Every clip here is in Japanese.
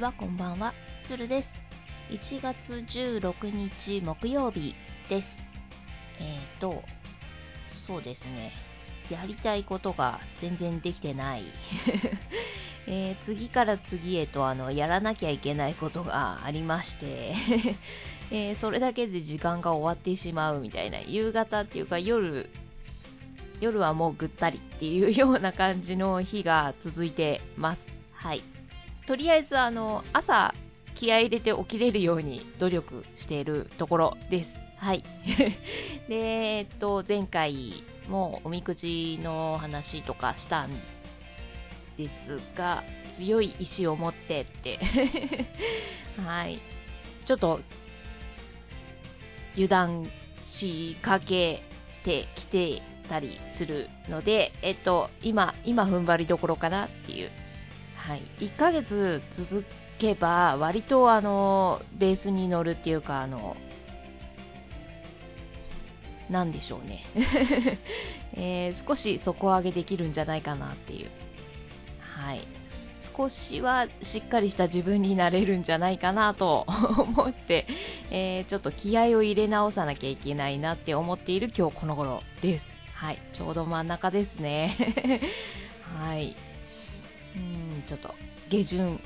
ちは、こんばんは。つるです。1月16日木曜日です。えーと、そうですね。やりたいことが全然できてない。えー次から次へとあのやらなきゃいけないことがありまして、えーそれだけで時間が終わってしまうみたいな、夕方っていうか夜、夜はもうぐったりっていうような感じの日が続いてます。はい。とりあえずあの、朝気合い入れて起きれるように努力しているところです。はい。で、えっと、前回もおみくじの話とかしたんですが、強い意志を持ってって、はい。ちょっと、油断しかけてきてたりするので、えっと、今、今踏ん張りどころかなっていう。はい。1ヶ月続けば、割とあの、ベースに乗るっていうか、あの、なんでしょうね。えー少し底上げできるんじゃないかなっていう。はい。少しはしっかりした自分になれるんじゃないかなと思って、えーちょっと気合を入れ直さなきゃいけないなって思っている今日この頃です。はい。ちょうど真ん中ですね。はい。うーちょっと下旬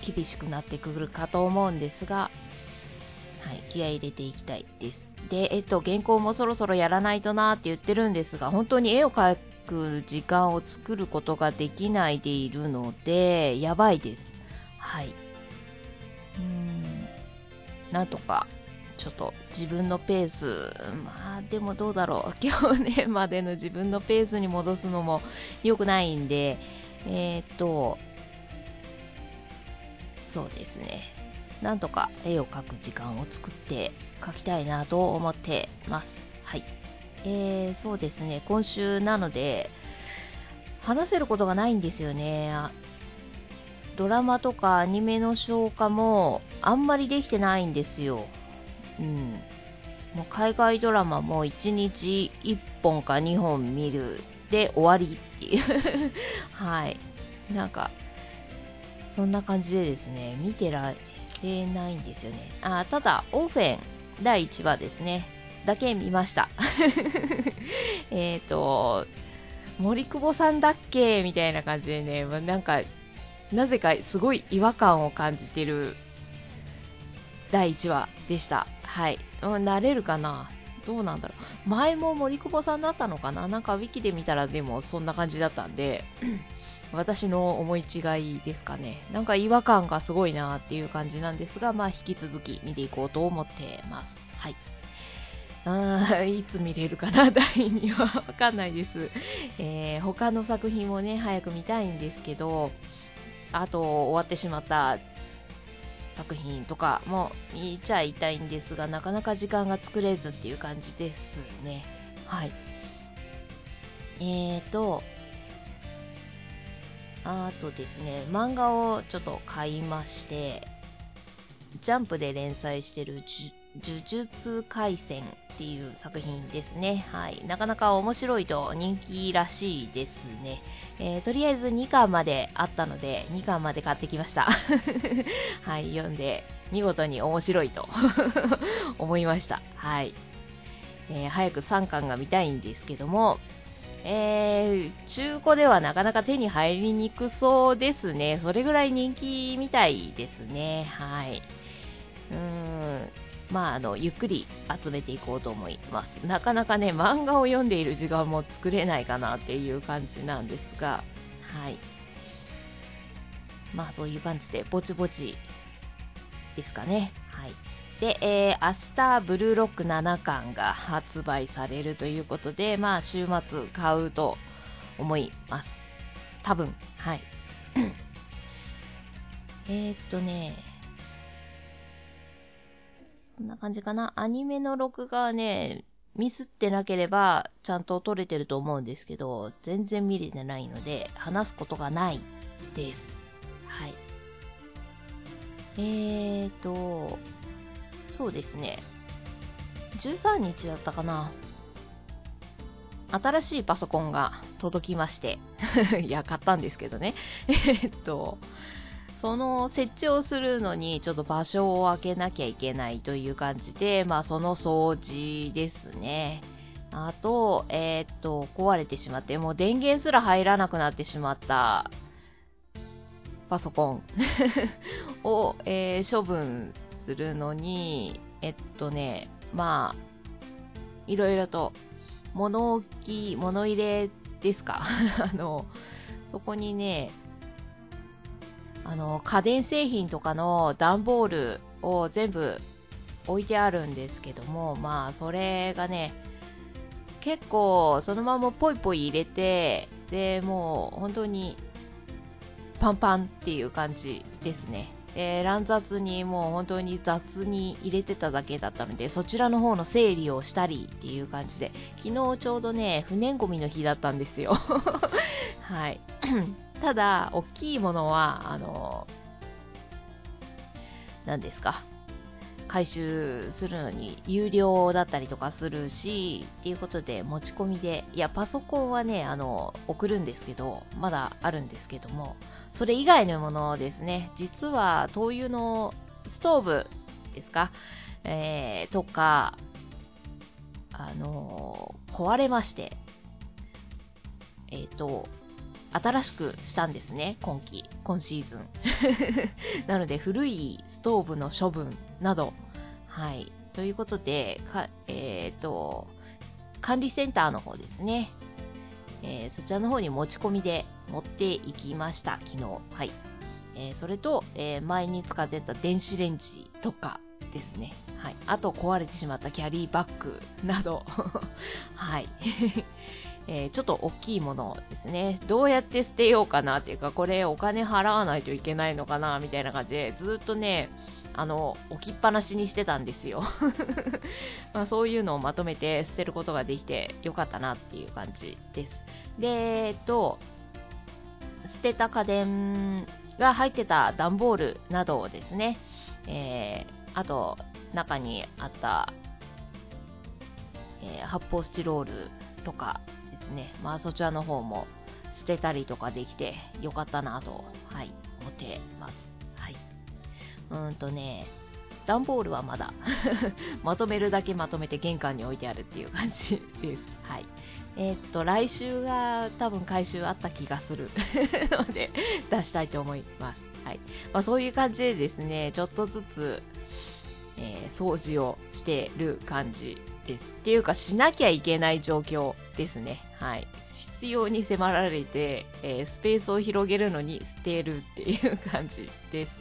厳しくなってくるかと思うんですが、はい、気合入れていきたいです。で、えっと、原稿もそろそろやらないとなって言ってるんですが、本当に絵を描く時間を作ることができないでいるので、やばいです。はい。うーん、なんとか、ちょっと自分のペース、まあでもどうだろう、去年までの自分のペースに戻すのも良くないんで、えーっと、そうですね。なんとか絵を描く時間を作って描きたいなと思ってます。はい。えー、そうですね。今週なので、話せることがないんですよね。ドラマとかアニメの消化もあんまりできてないんですよ。うん。もう海外ドラマも1日1本か2本見るで終わりっていう。はい。なんか、そんな感じでですね、見てられないんですよね。あただ、オーフェン第1話ですね、だけ見ました。えっと、森久保さんだっけ？みたいな感じでね、なんか、なぜかすごい違和感を感じてる第1話でした。はい。う慣れるかな？どうなんだろう。前も森久保さんだったのかな？なんかウィキで見たらでもそんな感じだったんで、私の思い違いですかね。なんか違和感がすごいなっていう感じなんですが、まあ引き続き見ていこうと思ってます。はい。あーいつ見れるかな？第2話。わかんないです。えー他の作品もね、早く見たいんですけど、あと終わってしまった作品とかも見ちゃいたいんですが、なかなか時間が作れずっていう感じですね。はい。えーと、あとですね、漫画をちょっと買いまして、ジャンプで連載してる呪術廻戦っていう作品ですね。はい。なかなか面白いと人気らしいですね。えーとりあえず2巻まであったので、2巻まで買ってきました。はい。読んで、見事に面白いと 思いました。はい。えー早く3巻が見たいんですけども、えー、中古ではなかなか手に入りにくそうですね。それぐらい人気みたいですね。はい。うーん。まあ、あの、ゆっくり集めていこうと思います。なかなかね、漫画を読んでいる時間も作れないかなっていう感じなんですが、はい。まあ、そういう感じで、ぼちぼちですかね。はい。で、えー明日、ブルーロック7巻が発売されるということで、まあ、週末買うと思います。多分、はい。えっとね、そんな感じかな。アニメの録画はね、ミスってなければちゃんと撮れてると思うんですけど、全然見れてないので、話すことがないです。はい。えーと、そうですね。13日だったかな。新しいパソコンが届きまして いや、買ったんですけどね。えっと、その設置をするのにちょっと場所を空けなきゃいけないという感じで、まあその掃除ですね。あと、えー、っと、壊れてしまって、もう電源すら入らなくなってしまったパソコン を、えー、処分するのに、えっとね、まあ、いろいろと物置、物入れですか？あの、そこにね、あの、家電製品とかの段ボールを全部置いてあるんですけども、まあ、それがね、結構そのままポイポイ入れて、で、もう本当にパンパンっていう感じですね。えー、乱雑にもう本当に雑に入れてただけだったので、そちらの方の整理をしたりっていう感じで、昨日ちょうどね、不燃ゴミの日だったんですよ。はい。ただ、大きいものは、あの、何ですか。回収するのに有料だったりとかするし、っていうことで持ち込みで、いや、パソコンはね、あの、送るんですけど、まだあるんですけども、それ以外のものですね、実は灯油のストーブですか、えー、とか、あの、壊れまして、えっ、ー、と、新しくしたんですね、今季、今シーズン。なので、古いストーブの処分など、はい。ということで、かえっ、と、管理センターの方ですね。えー、そちらの方に持ち込みで持っていきました、昨日。はい。えー、それと、え、前に使ってた電子レンジとかですね。あと壊れてしまったキャリーバッグなど。はい。えー、ちょっと大きいものですね。どうやって捨てようかなっていうか、これお金払わないといけないのかなみたいな感じで、ずっとね、あの、置きっぱなしにしてたんですよ。まあ、そういうのをまとめて捨てることができてよかったなっていう感じです。で、えっと、捨てた家電が入ってた段ボールなどをですね、えー、あと、中にあった、えー、発泡スチロールとかですね、まあそちらの方も捨てたりとかできてよかったなと、はい、思ってます。はい。うんとね、段ボールはまだ まとめるだけまとめて玄関に置いてあるっていう感じ です。はい。えー、っと、来週が多分回収あった気がする ので、出したいと思います。はい。まあ、そういう感じでですね、ちょっとずつ、えー、掃除をしてる感じです。っていうか、しなきゃいけない状況ですね。はい。必要に迫られて、えー、スペースを広げるのに捨てるっていう感じです。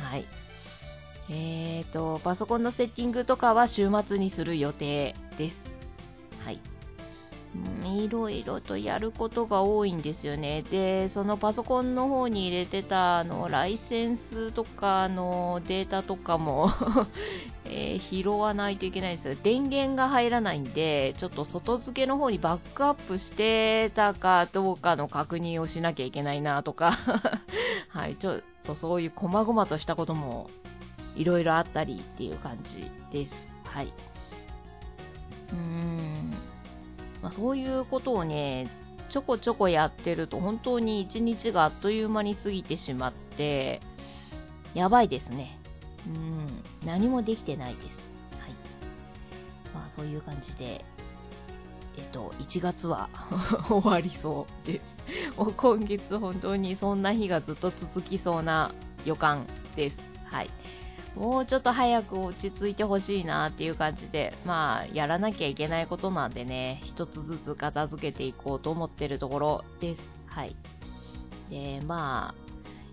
はい。えーと、パソコンのセッティングとかは週末にする予定です。はい。いろいろとやることが多いんですよね。で、そのパソコンの方に入れてた、あの、ライセンスとかのデータとかも えー、拾わないといけないですよ。電源が入らないんで、ちょっと外付けの方にバックアップしてたかどうかの確認をしなきゃいけないなとか はい、ちょっとそういう細々としたこともいろいろあったりっていう感じです。はい。うーん。まあ、そういうことをね、ちょこちょこやってると本当に一日があっという間に過ぎてしまって、やばいですね。うん、何もできてないです。はい。まあそういう感じで、えっと、1月は 終わりそうです。もう今月本当にそんな日がずっと続きそうな予感です。はい。もうちょっと早く落ち着いてほしいなっていう感じで、まあ、やらなきゃいけないことなんでね、一つずつ片付けていこうと思ってるところです。はい。で、まあ、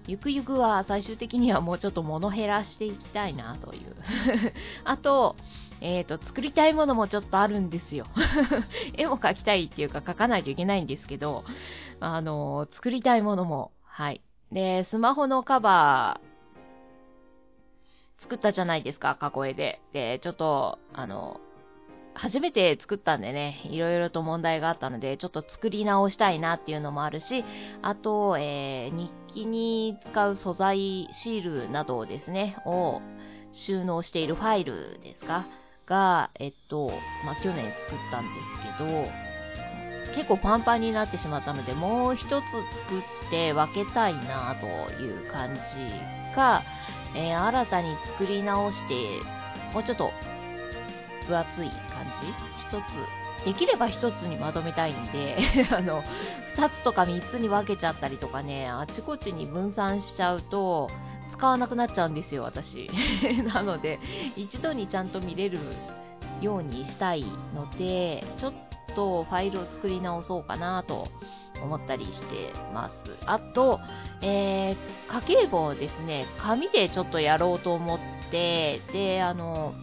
ゆくゆくは最終的にはもうちょっと物減らしていきたいなという。あと、えっ、ー、と、作りたいものもちょっとあるんですよ。絵も描きたいっていうか描かないといけないんですけど、あの、作りたいものも、はい。で、スマホのカバー、作ったじゃないですか、過去絵で。で、ちょっと、あの、初めて作ったんでね、いろいろと問題があったので、ちょっと作り直したいなっていうのもあるし、あと、えー、日記に使う素材、シールなどですね、を収納しているファイルですか？が、えっと、まあ、去年作ったんですけど、結構パンパンになってしまったので、もう一つ作って分けたいなという感じか、えー、新たに作り直して、もうちょっと分厚い感じ？一つ、できれば一つにまとめたいんで あの、二つとか三つに分けちゃったりとかね、あちこちに分散しちゃうと、使わなくなっちゃうんですよ、私。なので、一度にちゃんと見れるようにしたいので、ちょっとファイルを作り直そうかなと思ったりしてます。あと、えー、家計簿をですね、紙でちょっとやろうと思って、で、あの、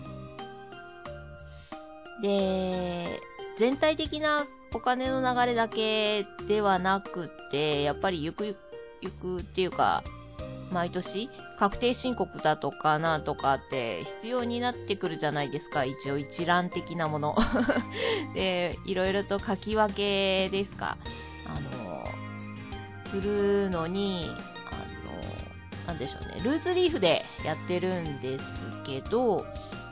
で、全体的なお金の流れだけではなくて、やっぱりゆくゆく、ゆくっていうか、毎年確定申告だとかなんとかって必要になってくるじゃないですか。一応一覧的なもの。で、いろいろと書き分けですか。するのに、あの、なんでしょうね。ルーズリーフでやってるんですけど、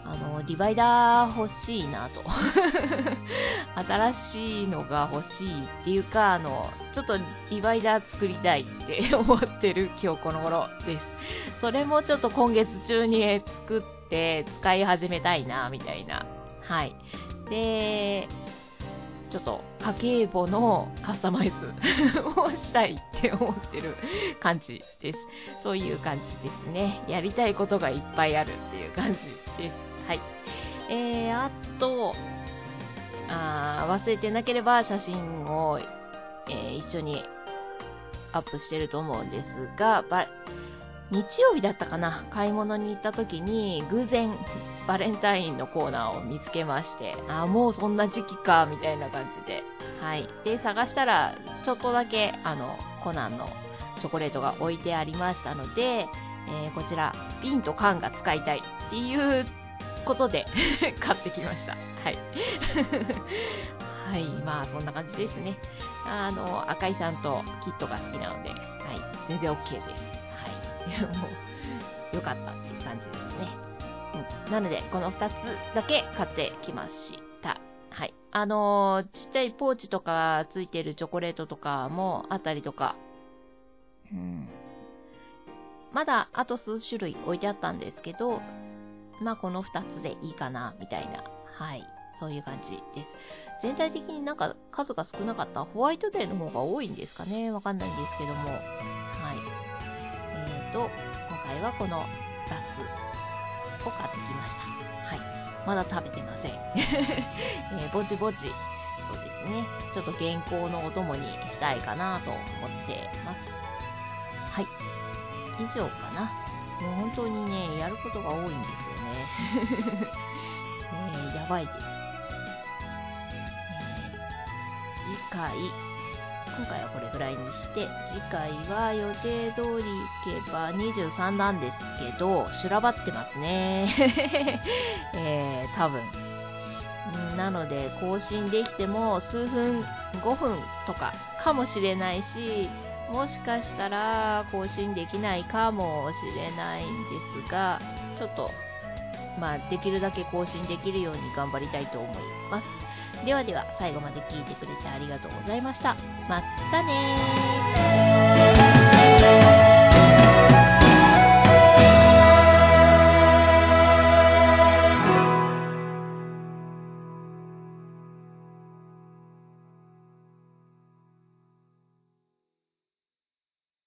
あの、ディバイダー欲しいなと。新しいのが欲しいっていうか、あの、ちょっとディバイダー作りたいって 思ってる今日この頃です。それもちょっと今月中に作って使い始めたいな、みたいな。はい。で、ちょっと家計簿のカスタマイズ をしたいって思ってる感じです。そういう感じですね。やりたいことがいっぱいあるっていう感じです。はい。えー、あと、あ忘れてなければ写真を、えー、一緒にアップしてると思うんですが、日曜日だったかな買い物に行った時に偶然バレンタインのコーナーを見つけまして、あ、もうそんな時期か、みたいな感じで。はい。で、探したら、ちょっとだけ、あの、コナンのチョコレートが置いてありましたので、えー、こちら、瓶と缶が使いたいっていうことで 買ってきました。はい。はい、まあそんな感じですね。あの、赤井さんとキットが好きなので、はい、全然 OK です。はい。もう、よかったっていう感じですね。うん。なので、この2つだけ買ってきました。はい。あのー、ちっちゃいポーチとかついてるチョコレートとかもあったりとか、うん。まだあと数種類置いてあったんですけど、まあこの2つでいいかな、みたいな。はい。そういう感じです。全体的になんか数が少なかったホワイトデーの方が多いんですかね。わかんないんですけども。はい。えーと、今回はこの2つを買ってきました。はい。まだ食べてません。えー、ぼちぼち。そうですね。ちょっと原稿のお供にしたいかなと思ってます。はい。以上かな。もう本当にね、やることが多いんですよね。えー、やばいです。えー、次回、今回はこれぐらいにして、次回は予定通り行けば23なんですけど、修羅場ってますね。えー、多分。なので、更新できても数分、5分とかかもしれないし、もしかしたら更新できないかもしれないんですが、ちょっと、まあ、できるだけ更新できるように頑張りたいと思います。ではでは、最後まで聞いてくれてありがとうございました。まったねー